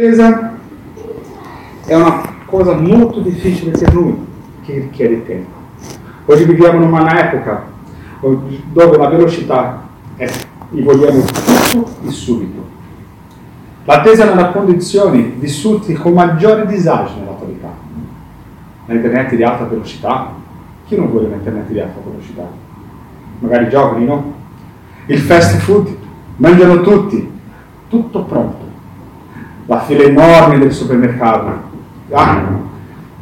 L'attesa è una cosa molto difficile per noi, che richiede tempo. Oggi viviamo in un'epoca dove la velocità è, vogliamo tutto e subito. L'attesa è una condizione vissuta con maggiore disagio nell'attualità. L'internet di alta velocità, chi non vuole l'internet di alta velocità? Magari i giovani, no? Il fast food, mangiano tutti, tutto pronto la fila enorme del supermercato. Ah,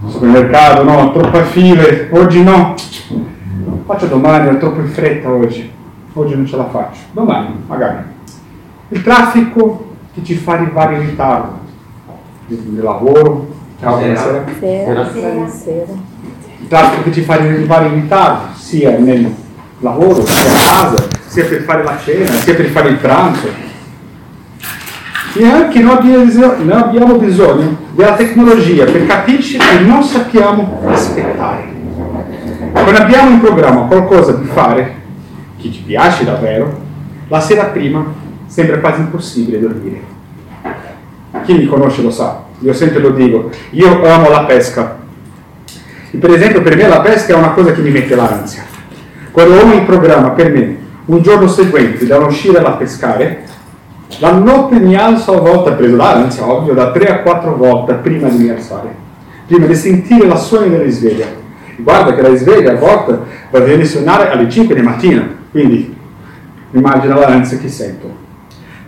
supermercato, no, troppe file, oggi no. Faccio domani, ho troppo in fretta oggi. Oggi non ce la faccio. Domani, magari. Il traffico che ci fa arrivare in ritardo. Il lavoro. Ciao, buonasera. Buonasera. Il traffico che ci fa arrivare in ritardo, sia nel lavoro, sia a casa, sia per fare la cena, sia per fare il pranzo e anche noi abbiamo bisogno della tecnologia per capirci che non sappiamo aspettare. Quando abbiamo in programma qualcosa di fare, che ci piace davvero, la sera prima sembra quasi impossibile dormire. Chi mi conosce lo sa, io sempre lo dico, io amo la pesca. E per esempio per me la pesca è una cosa che mi mette l'ansia. Quando ho in programma per me un giorno seguente da uscire a pescare, la notte mi alzo a volte, preso l'ansia ovvio, da 3 a 4 volte prima di mi alzare, prima di sentire la suono della sveglia. Guarda che la sveglia a volte va a suonare alle 5 di mattina, quindi immagina l'ansia che sento.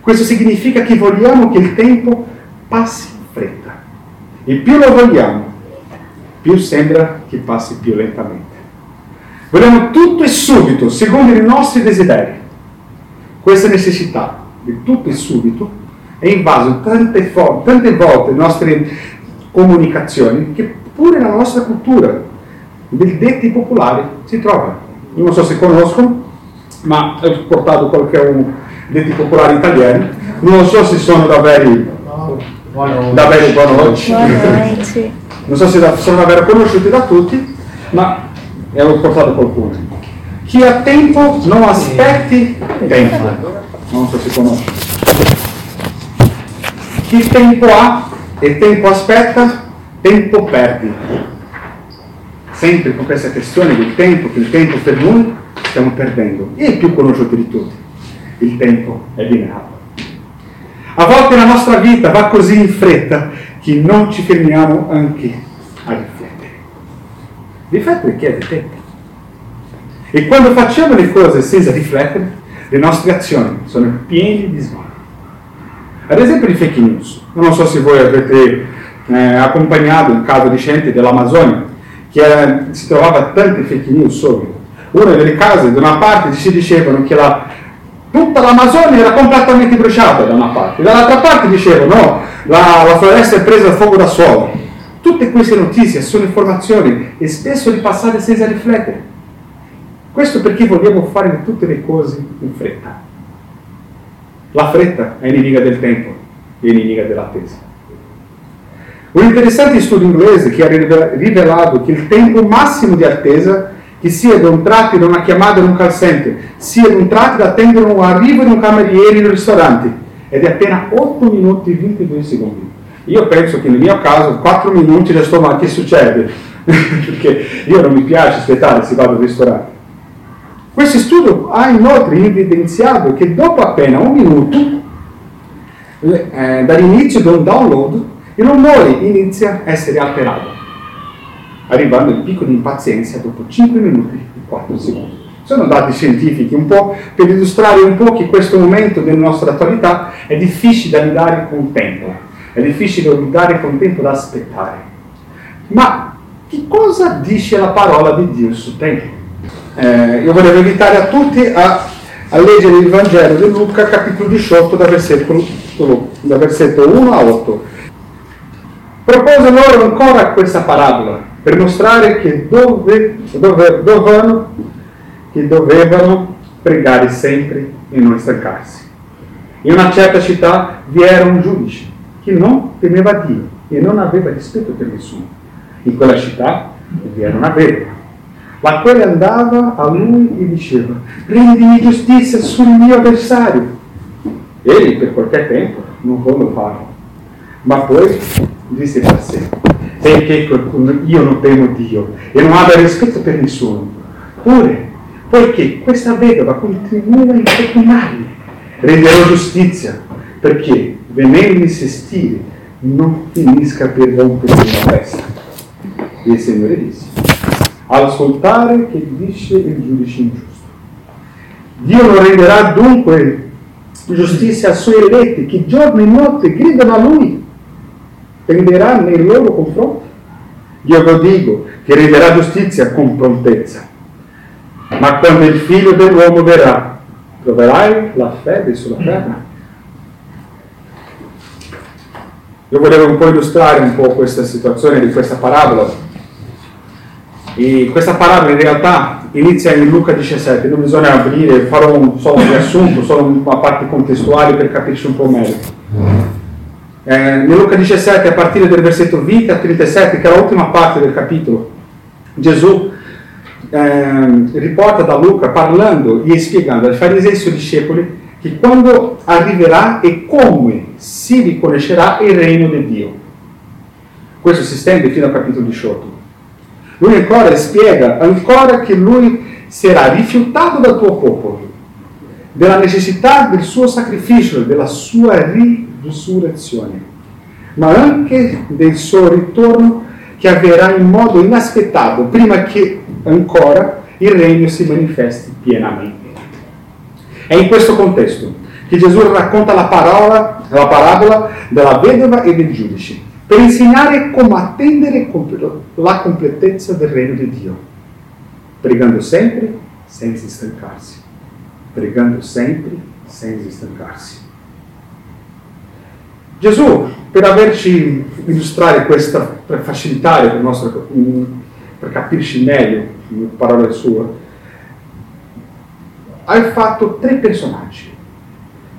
Questo significa che vogliamo che il tempo passi in fretta. E più lo vogliamo, più sembra che passi più lentamente. Vogliamo tutto e subito, secondo i nostri desideri. Questa necessità di tutto e subito, è invaso tante, tante volte le nostre comunicazioni che pure nella nostra cultura, dei detti popolari, si trova. Io non so se conoscono, ma ho portato qualche uno detti popolari italiani, non so se sono davvero davvero buonanotte. Non so se sono davvero conosciuti da tutti, ma ne ho portato qualcuno. Chi ha tempo non aspetti tempo non so se conosci. Chi tempo ha e tempo aspetta, tempo perdi. Sempre con questa questione del tempo, che il tempo per noi stiamo perdendo. E il più conosciuto di tutti, il tempo è denaro. A volte la nostra vita va così in fretta che non ci fermiamo anche a riflettere. Riflettere chiede tempo. E quando facciamo le cose senza riflettere, le nostre azioni sono piene di sbagli. Ad esempio di fake news. Non so se voi avete eh, accompagnato il caso recente dell'Amazzonia, che eh, si trovava tante fake news subito. Una delle case, da una parte si dicevano che la, tutta l'Amazzonia era completamente bruciata da una parte, dall'altra parte dicevano no, la, la foresta è presa a fuoco da suolo. Tutte queste notizie sono informazioni e spesso ripassate senza riflettere. Questo perché vogliamo fare tutte le cose in fretta. La fretta è nemica del tempo e nemica dell'attesa. Un interessante studio inglese che ha rivelato che il tempo massimo di attesa, che sia da un tratto da una chiamata in un call center, sia da un tratto da attendere un arrivo di un cameriere in un ristorante, è di appena 8 minuti e 22 secondi. Io penso che nel mio caso 4 minuti già sto ma che succede? Perché io non mi piace aspettare se vado al ristorante. Questo studio ha inoltre evidenziato che dopo appena un minuto eh, dall'inizio un download, il rumore inizia a essere alterato, arrivando al picco di impazienza dopo 5 minuti e 4 secondi. Sono dati scientifici un po' per illustrare un po' che questo momento della nostra attualità è difficile da lidare con tempo, è difficile da lidare con tempo da aspettare. Ma che cosa dice la parola di Dio su tempo? Eh, io volevo invitare a tutti a, a, leggere il Vangelo di Luca, capitolo 18, da versetto, da versetto 1 a 8. Propose loro ancora questa parabola per mostrare che, dove, dove, dovevano, che dovevano pregare sempre e non stancarsi. In una certa città vi era un giudice che non temeva Dio e non aveva rispetto per nessuno. In quella città vi era una vedova la quale andava a lui e diceva, rendimi giustizia sul mio avversario. Egli per qualche tempo non volle farlo. Ma poi disse per sé, perché io non temo Dio e non abbia rispetto per nessuno. Pure, poiché questa vedova continua a importunarmi, renderò giustizia, perché venendo insistire non finisca per rompere la testa. E il Signore disse, ascoltare che dice il giudice ingiusto. Dio non renderà dunque giustizia ai suoi eletti che giorno e notte gridano a lui, tenderà nei loro confronti. Io lo dico che renderà giustizia con prontezza. Ma quando il figlio dell'uomo verrà, troverai la fede sulla terra? Io volevo un po' illustrare un po' questa situazione di questa parabola. E questa parabola in realtà inizia in Luca 17, non bisogna aprire, farò un, solo un riassunto, solo una parte contestuale per capirci un po' meglio. Eh, nel Luca 17, a partire del versetto 20 a 37, che è l'ultima parte del capitolo, Gesù eh, riporta da Luca parlando e spiegando ai farisei e ai suoi discepoli che quando arriverà e come si riconoscerà il regno di Dio. Questo si stende fino al capitolo 18. Lui ancora spiega ancora che lui sarà rifiutato dal tuo popolo, della necessità del suo sacrificio, della sua risurrezione, ma anche del suo ritorno che avverrà in modo inaspettato prima che ancora il regno si manifesti pienamente. È in questo contesto che Gesù racconta la, parola, la parabola della vedova e del giudice per insegnare come attendere la completezza del regno di Dio, pregando sempre senza stancarsi, pregando sempre senza stancarsi. Gesù, per averci illustrare questa, per facilitare il nostro, per capirci meglio, parole sue, ha fatto tre personaggi.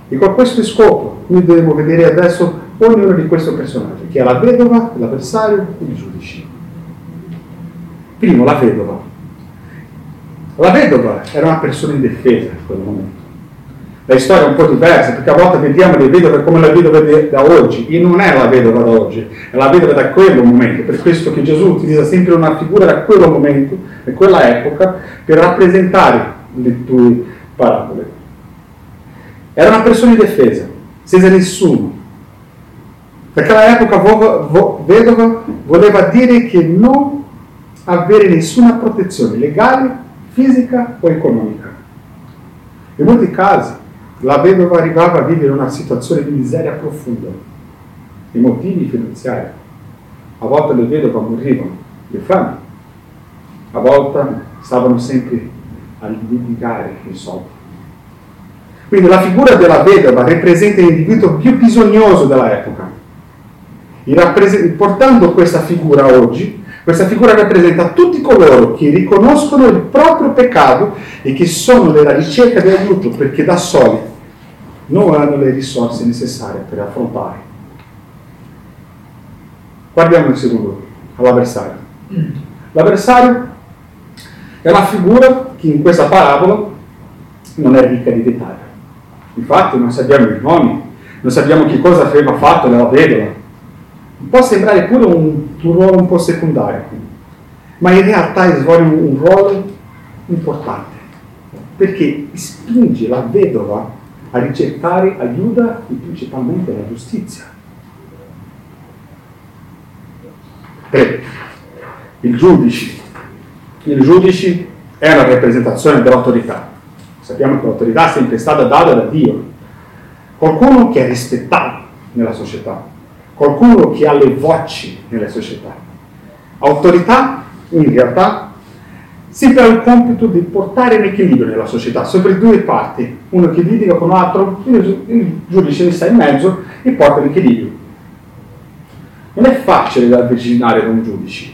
E con questo scopo noi dobbiamo vedere adesso ognuno di questi personaggi, che è la vedova, l'avversario e il giudice. Primo, la vedova. La vedova era una persona indifesa in quel momento. La storia è un po' diversa, perché a volte vediamo le vedove come la vedova da oggi, e non è la vedova da oggi, è la vedova da quel momento. Per questo che Gesù utilizza sempre una figura da quel momento, da quella epoca, per rappresentare le tue parabole. Era una persona indifesa, senza nessuno, Naquela época, vedova voleva dire che non avere nessuna protezione legale, fisica o economica. In molti casi, la vedova arrivava a vivere una situazione di miseria profonda, di motivi finanziari. A volte le vedove morivano di fame, a volte stavano sempre a litigare i soldi. Quindi la figura della vedova rappresenta l'individuo più bisognoso dell'epoca portando questa figura oggi, questa figura rappresenta tutti coloro che riconoscono il proprio peccato e che sono nella ricerca di aiuto perché da soli non hanno le risorse necessarie per affrontare. Guardiamo il secondo, all'avversario. L'avversario è una figura che in questa parabola non è ricca di dettagli. Infatti non sappiamo i nomi, non sappiamo che cosa aveva fatto nella vedova, Può sembrare pure un, un ruolo un po' secondario, ma in realtà svolge un, un ruolo importante, perché spinge la vedova a ricercare aiuto e principalmente la giustizia. 3. Il giudice. Il giudice è una rappresentazione dell'autorità. Sappiamo che l'autorità è sempre stata data da Dio. Qualcuno che è rispettato nella società qualcuno che ha le voci nelle società. Autorità, in realtà, sempre ha il compito di portare un equilibrio nella società, sopra due parti, uno che litiga con l'altro, il giudice ne sta in mezzo e porta l'equilibrio. Non è facile da avvicinare da un giudice,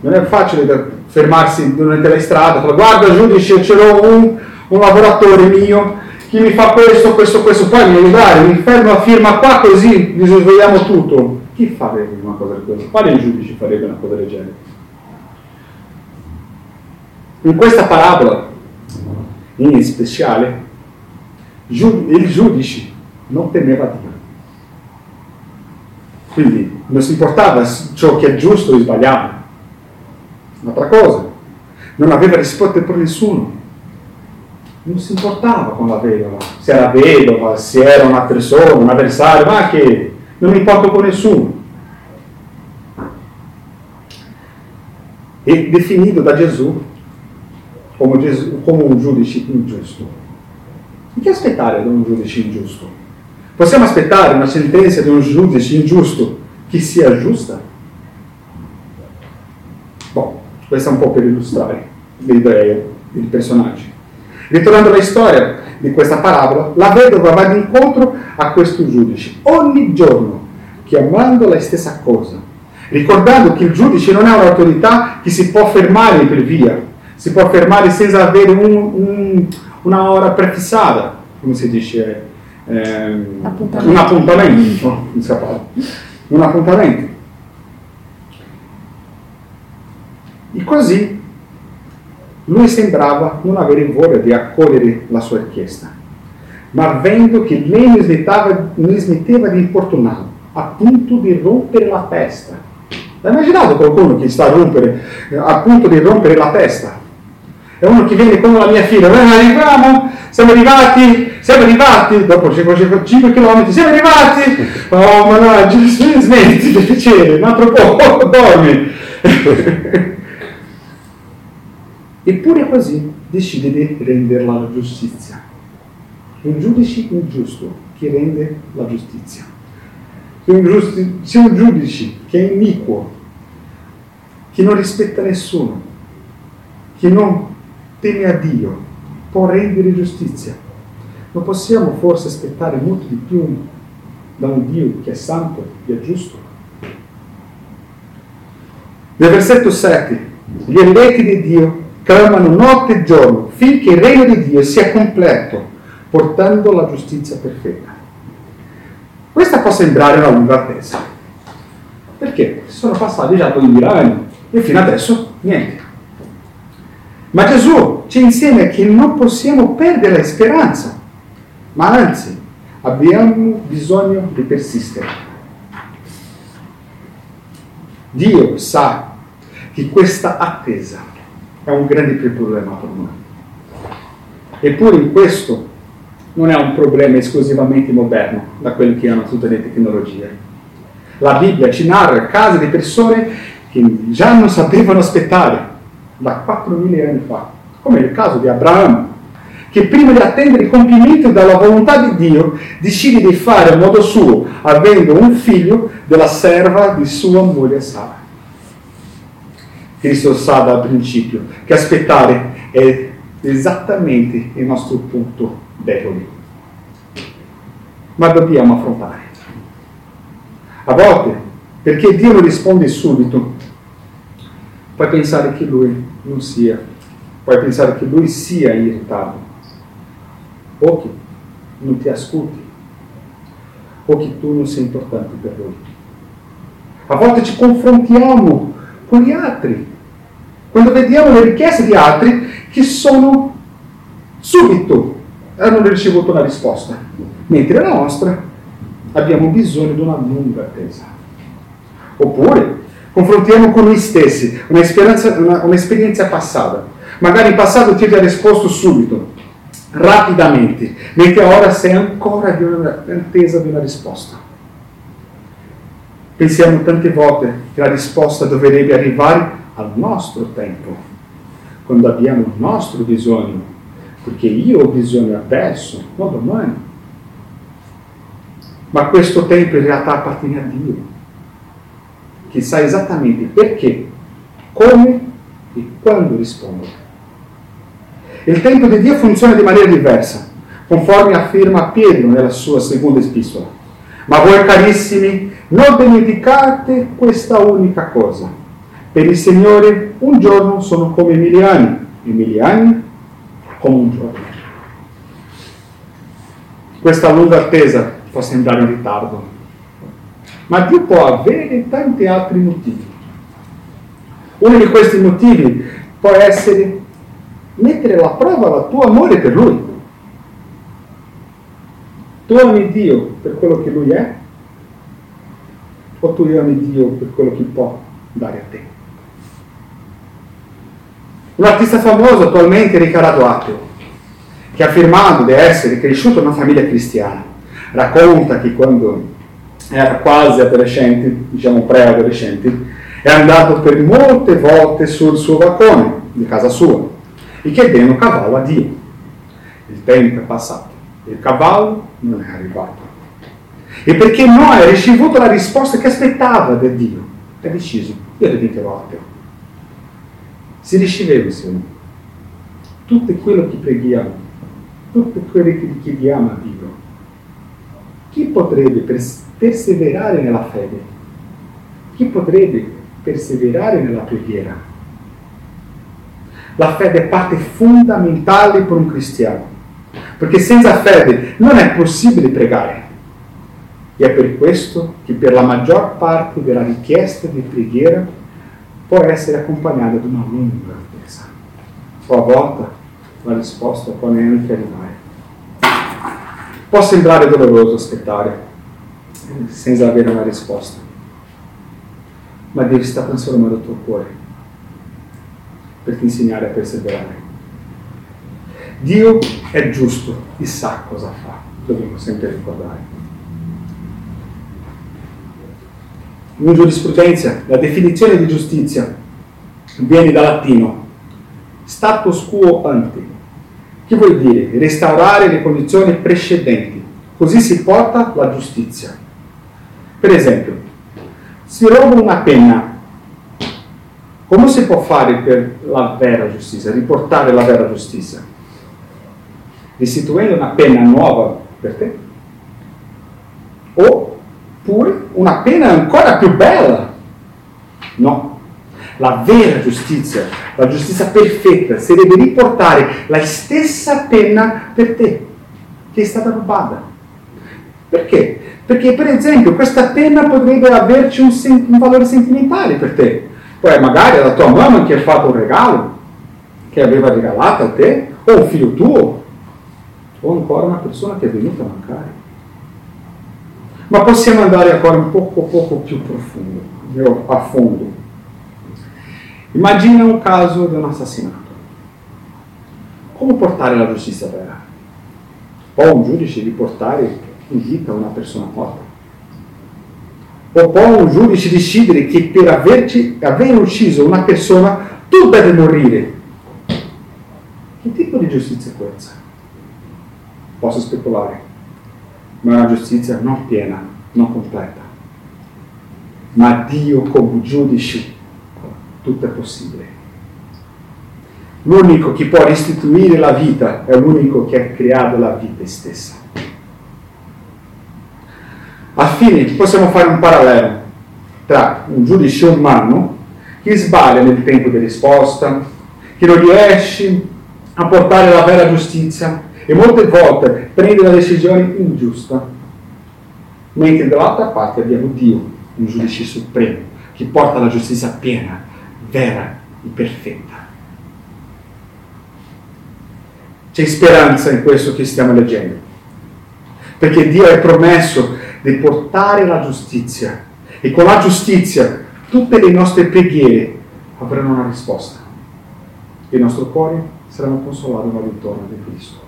non è facile da fermarsi durante la strada, guarda giudice, ce l'ho un, un lavoratore mio chi mi fa questo, questo, questo, poi mi aiutare, mi fermo firma qua così risolviamo tutto. Chi farebbe una cosa del genere? Quale giudice farebbe una cosa del genere? In questa parabola, in speciale, il giudice non temeva Dio. quindi non si importava ciò che è giusto o sbagliato. Un'altra cosa, non aveva rispetto per nessuno. Non si importava con la vedova, se era vedova, se era una persona, un avversario, ma che non mi importa con nessuno. E definito da Gesù come, Gesù, come un giudice ingiusto. E che aspettare da un giudice ingiusto? Possiamo aspettare una sentenza di un giudice ingiusto che sia giusta? Boh, questo è un po' per illustrare le idee dei personaggi. Ritornando alla storia di questa parabola, la vedova va incontro a questo giudice. Ogni giorno, chiamando la stessa cosa, ricordando che il giudice non è un'autorità che si può fermare per via, si può fermare senza avere un, un, una ora prefissata, come si dice, eh, un appuntamento, un appuntamento. E così lui sembrava non avere voglia di accogliere la sua richiesta, ma vendo che lei mi smetteva, mi smetteva di importunare, a punto di rompere la testa. Hai immaginato qualcuno che sta a rompere, a punto di rompere la testa? È uno che viene come la mia figlia, arriviamo, siamo arrivati, siamo arrivati, dopo 5, 5 km, siamo arrivati, oh ma no, smetti per piacere, un altro po', dormi. Eppure così decide di renderla la giustizia. Un giudice ingiusto che rende la giustizia. Se un, giusti, se un giudice che è iniquo, che non rispetta nessuno, che non teme a Dio, può rendere giustizia. Non possiamo forse aspettare molto di più da un Dio che è santo, che è giusto? Nel versetto 7, gli eletti di Dio clamano notte e giorno finché il regno di Dio sia completo, portando la giustizia perfetta. Questa può sembrare una lunga attesa, perché sono passati già 2000 anni e fino adesso niente. Ma Gesù ci insegna che non possiamo perdere la speranza, ma anzi abbiamo bisogno di persistere. Dio sa che questa attesa è un grande problema per noi. Eppure questo non è un problema esclusivamente moderno, da quelle che hanno tutte le tecnologie. La Bibbia ci narra casi di persone che già non sapevano aspettare da 4.000 anni fa, come il caso di Abramo, che prima di attendere il compimento della volontà di Dio decide di fare a modo suo, avendo un figlio della serva di sua moglie Sara. Cristo sa dal principio che aspettare è esattamente il nostro punto debole, ma dobbiamo affrontare. A volte, perché Dio non risponde subito, puoi pensare che Lui non sia, puoi pensare che Lui sia in ritardo, o che non ti ascolti, o che tu non sei importante per Lui. A volte ci confrontiamo con gli altri, quando vediamo le richieste di altri che sono subito hanno ricevuto una risposta, mentre la nostra abbiamo bisogno di una lunga attesa. Oppure confrontiamo con noi stessi un'esperienza, una, un'esperienza passata. Magari in passato ti ha risposto subito, rapidamente, mentre ora sei ancora in attesa di una risposta. Pensiamo tante volte che la risposta dovrebbe arrivare al nostro tempo, quando abbiamo il nostro bisogno, perché io ho bisogno adesso, non domani. Ma questo tempo in realtà appartiene a Dio che sa esattamente perché, come e quando rispondere. Il tempo di Dio funziona di maniera diversa, conforme afferma Pietro nella sua seconda epistola. Ma voi carissimi, non dimenticate questa unica cosa. Per il Signore un giorno sono come mille anni, e mille anni come un giorno. Questa lunga attesa può sembrare un ritardo, ma Dio può avere tanti altri motivi. Uno di questi motivi può essere mettere alla prova il tuo amore per Lui. Tu ami Dio per quello che Lui è? o tu ami Dio per quello che può dare a te? Un artista famoso attualmente Riccardo Atteo, che affermando di essere cresciuto in una famiglia cristiana, racconta che quando era quasi adolescente, diciamo preadolescente, è andato per molte volte sul suo balcone di casa sua e chiedendo cavallo a Dio. Il tempo è passato, il cavallo non è arrivato. E perché non ha ricevuto la risposta che aspettava da Dio, ha deciso, io dedicherò a te. Si riceveva, Signore, tutto quello che preghiamo, tutto quello che chiediamo a Dio. Chi potrebbe perseverare nella fede? Chi potrebbe perseverare nella preghiera. La fede è parte fondamentale per un cristiano, perché senza fede non è possibile pregare. E è per questo che per la maggior parte della richiesta di preghiera può essere accompagnata da una lunga attesa. O a volte la risposta può neanche arrivare. Può sembrare doloroso aspettare senza avere una risposta ma devi stare trasformando il tuo cuore per ti insegnare a perseverare. Dio è giusto sa cosa fa, dobbiamo sempre ricordare. In giurisprudenza la definizione di giustizia viene dal latino status quo ante, che vuol dire restaurare le condizioni precedenti, così si porta la giustizia. Per esempio, si ruba una penna. Come si può fare per la vera giustizia, riportare la vera giustizia? Restituendo una penna nuova per te? Oppure una penna ancora più bella? No. La vera giustizia, la giustizia perfetta, deve riportare la stessa penna per te, che è stata rubata. Perché? Perché per esempio questa penna potrebbe averci un, sen- un valore sentimentale per te. Poi magari è la tua mamma che ha fatto un regalo, che aveva regalato a te, o un figlio tuo, o ancora una persona che è venuta a mancare. Ma possiamo andare ancora un poco, poco più profondo, a fondo. Immagina un caso di un assassinato. Come portare la giustizia vera? O un giudice di portare invita una persona morta. O può un giudice decidere che per averci, aver ucciso una persona tu devi morire. Che tipo di giustizia è questa? Posso speculare, ma è una giustizia non piena, non completa. Ma Dio come giudice tutto è possibile. L'unico che può restituire la vita è l'unico che ha creato la vita stessa. Alla fine possiamo fare un parallelo tra un giudice umano che sbaglia nel tempo di risposta, che non riesce a portare la vera giustizia e molte volte prende una decisione ingiusta, mentre dall'altra parte abbiamo Dio, un giudice supremo, che porta la giustizia piena, vera e perfetta. C'è speranza in questo che stiamo leggendo, perché Dio ha promesso di portare la giustizia. E con la giustizia tutte le nostre preghiere avranno una risposta. Il nostro cuore sarà consolato dall'intorno di Cristo.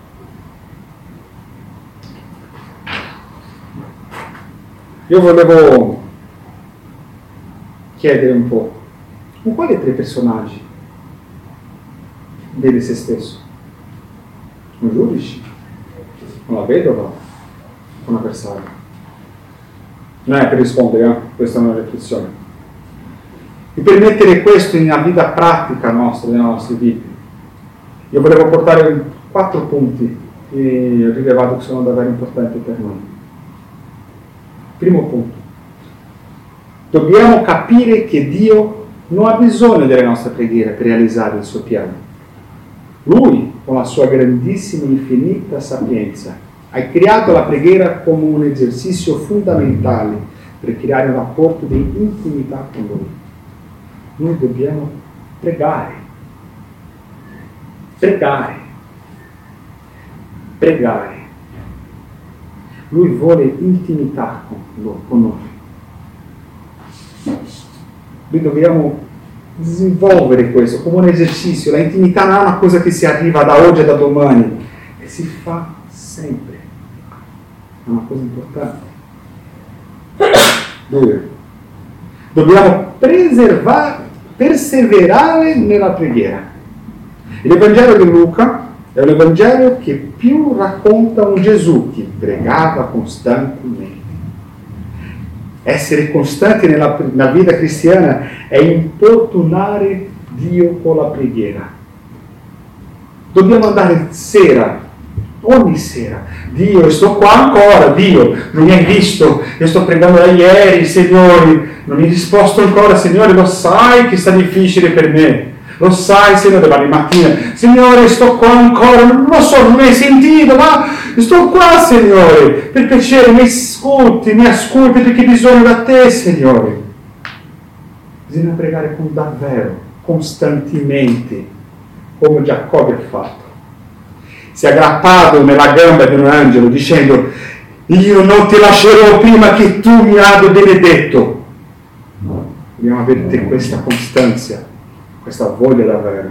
Io volevo chiedere un po', con quali tre personaggi vede se stesso? Un giudice? Una vedova? Un avversario? Non è per rispondere, eh? questa è una riflessione. E per mettere questo nella vita pratica nostra, nelle nostre vite, io volevo portare quattro punti che ho rilevato che sono davvero importanti per noi. Primo punto. Dobbiamo capire che Dio non ha bisogno delle nostre preghiere per realizzare il suo piano. Lui, con la sua grandissima e infinita sapienza, hai creato la preghiera come un esercizio fondamentale per creare un rapporto di intimità con Lui. Noi dobbiamo pregare, pregare, pregare. Lui vuole intimità con, noi. Noi dobbiamo svolvere questo come un esercizio. La intimità non è una cosa che si arriva da oggi e da domani, e si fa sempre. È una cosa importante. Due. Dobbiamo preservare, perseverare nella preghiera. L'Evangelo di Luca è un Evangelo che più racconta un Gesù che pregava costantemente. Essere costanti nella, nella vita cristiana è importunare Dio con la preghiera. Dobbiamo andare sera, ogni sera. Dio, sto qua ancora, Dio, non mi hai visto, io sto pregando da ieri, Signore, non mi hai risposto ancora, Signore, lo sai che sta difficile per me. Lo sai, Signore, domani mattina, Signore, sto qua ancora, non lo so, non mi hai sentito, ma sto qua, Signore, per piacere, mi ascolti, mi ascolti perché bisogno da te, Signore. Bisogna pregare con davvero, costantemente, come Giacobbe ha fatto. Si è aggrappato nella gamba di un angelo dicendo, io non ti lascerò prima che tu mi abbia benedetto. Dobbiamo avere questa costanza questa voglia davvero.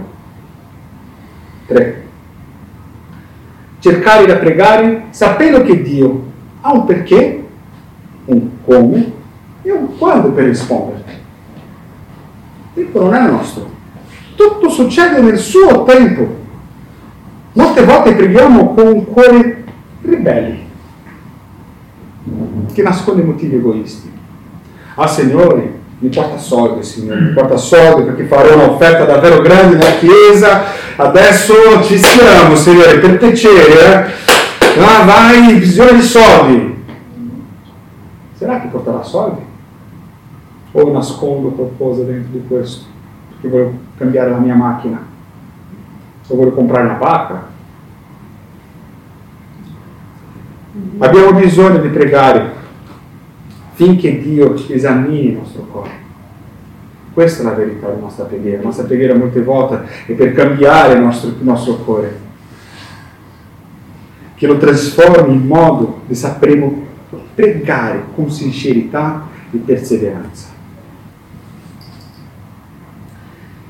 3. Cercare da pregare sapendo che Dio ha un perché, un come e un quando per risponderti. Il tempo non è nostro. Tutto succede nel suo tempo. Molte volte preghiamo con un cuore ribelli, che nasconde motivi egoisti. Ah Signore, mi porta soldi, Signore, mi porta soldi perché farò un'offerta davvero grande nella Chiesa. Adesso ci siamo, Signore, per piacere. Eh? Ah, vai, bisogno di soldi. Sarà che porterà soldi? O nascondo qualcosa dentro di questo? Perché voglio cambiare la mia macchina? O voglio comprare una barca? Abbiamo bisogno di pregare finché Dio esamini il nostro cuore. Questa è la verità della nostra preghiera. La nostra preghiera molte volte è per cambiare il nostro, il nostro cuore, che lo trasformi in modo che sapremo pregare con sincerità e perseveranza.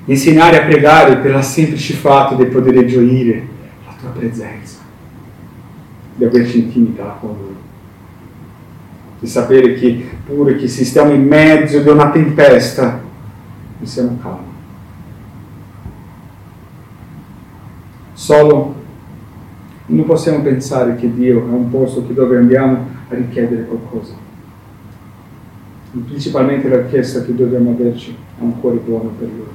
Insegnare a pregare per il semplice fatto di poter gioire la tua presenza, di averci intimità con Lui di sapere che pure che se stiamo in mezzo di una tempesta, noi siamo calmi. Solo non possiamo pensare che Dio è un posto dove andiamo a richiedere qualcosa. Principalmente la richiesta che dobbiamo averci è un cuore buono per Lui.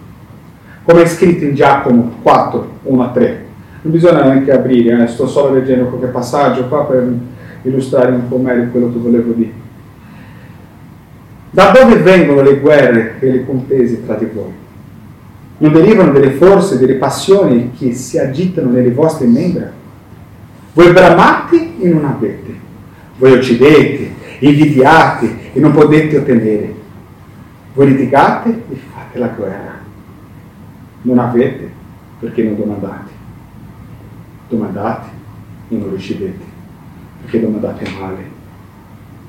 Come è scritto in Giacomo 4, 1 a 3. Non bisogna neanche aprire, eh? sto solo leggendo qualche passaggio qua per illustrare un po' meglio quello che volevo dire. Da dove vengono le guerre e le contese tra di voi? Non derivano delle forze, delle passioni che si agitano nelle vostre membra? Voi bramate e non avete, voi uccidete, invidiate e non potete ottenere, voi litigate e fate la guerra. Non avete perché non domandate, domandate e non ricevete perché domandate male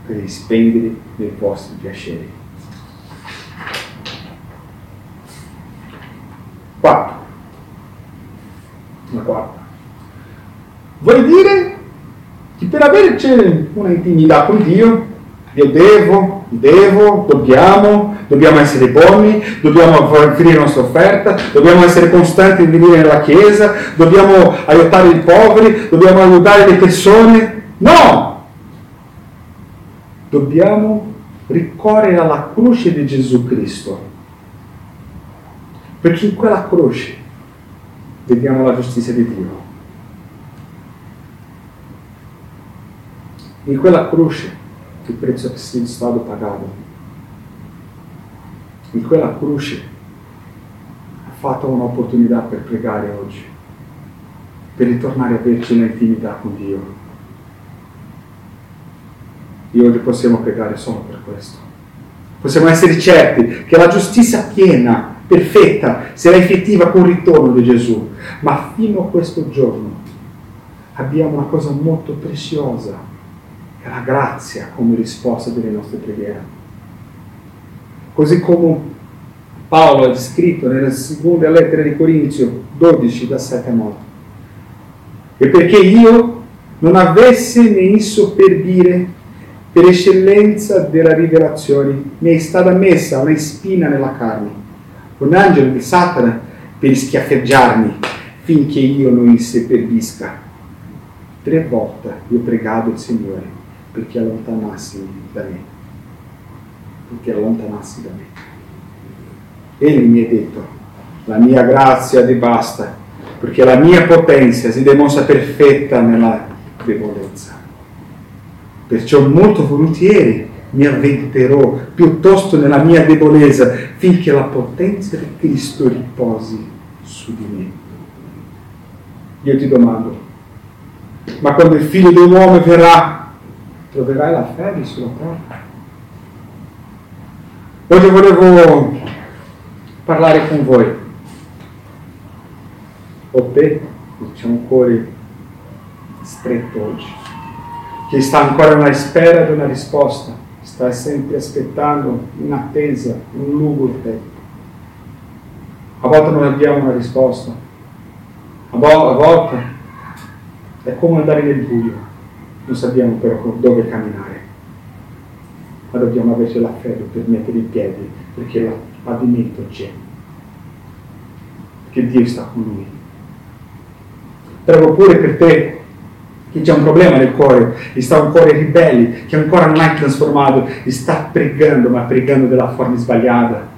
per spendere nei vostri piaceri. 4. La quarta. Vuol dire che per avere una intimità con Dio, io devo, devo, dobbiamo, dobbiamo essere buoni, dobbiamo offrire la nostra offerta, dobbiamo essere costanti in venire nella Chiesa, dobbiamo aiutare i poveri, dobbiamo aiutare le persone. No! Dobbiamo ricorrere alla croce di Gesù Cristo. Perché in quella croce vediamo la giustizia di Dio. In quella croce il prezzo è stato pagato. In quella croce ha fatto un'opportunità per pregare oggi, per ritornare a averci un'intimità con Dio. E oggi possiamo pregare solo per questo. Possiamo essere certi che la giustizia piena, perfetta, sarà effettiva con il ritorno di Gesù. Ma fino a questo giorno abbiamo una cosa molto preziosa, che è la grazia come risposta delle nostre preghiere. Così come Paolo ha descritto nella seconda lettera di Corinzio 12, da 7 a 9. E perché io non avesse né isso per dire, per eccellenza della rivelazione, mi è stata messa una spina nella carne, un angelo di Satana per schiaffeggiarmi finché io non inseppellisca. Tre volte io ho pregato il Signore perché allontanassi da me, perché allontanassi da me. Egli mi ha detto, la mia grazia ti basta, perché la mia potenza si dimostra perfetta nella debolezza. Perciò molto volentieri mi avventerò piuttosto nella mia debolezza, finché la potenza di Cristo riposi su di me. Io ti domando, ma quando il figlio dell'uomo verrà, troverai la fede sulla terra? Oggi volevo parlare con voi. O te, c'è un cuore stretto oggi, che sta ancora alla spera di una risposta, sta sempre aspettando in attesa, un lungo tempo. A volte non abbiamo una risposta, a, vo- a volte è come andare nel buio, non sappiamo però dove camminare, ma dobbiamo avere la fede per mettere in piedi, perché il pavimento c'è, perché Dio sta con noi. Prego pure per te che c'è un problema nel cuore, che sta un cuore ribelle, che ancora non hai trasformato, e sta pregando, ma pregando della forma sbagliata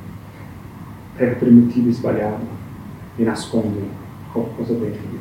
prega per motivi sbagliati e nascondi qualcosa dentro di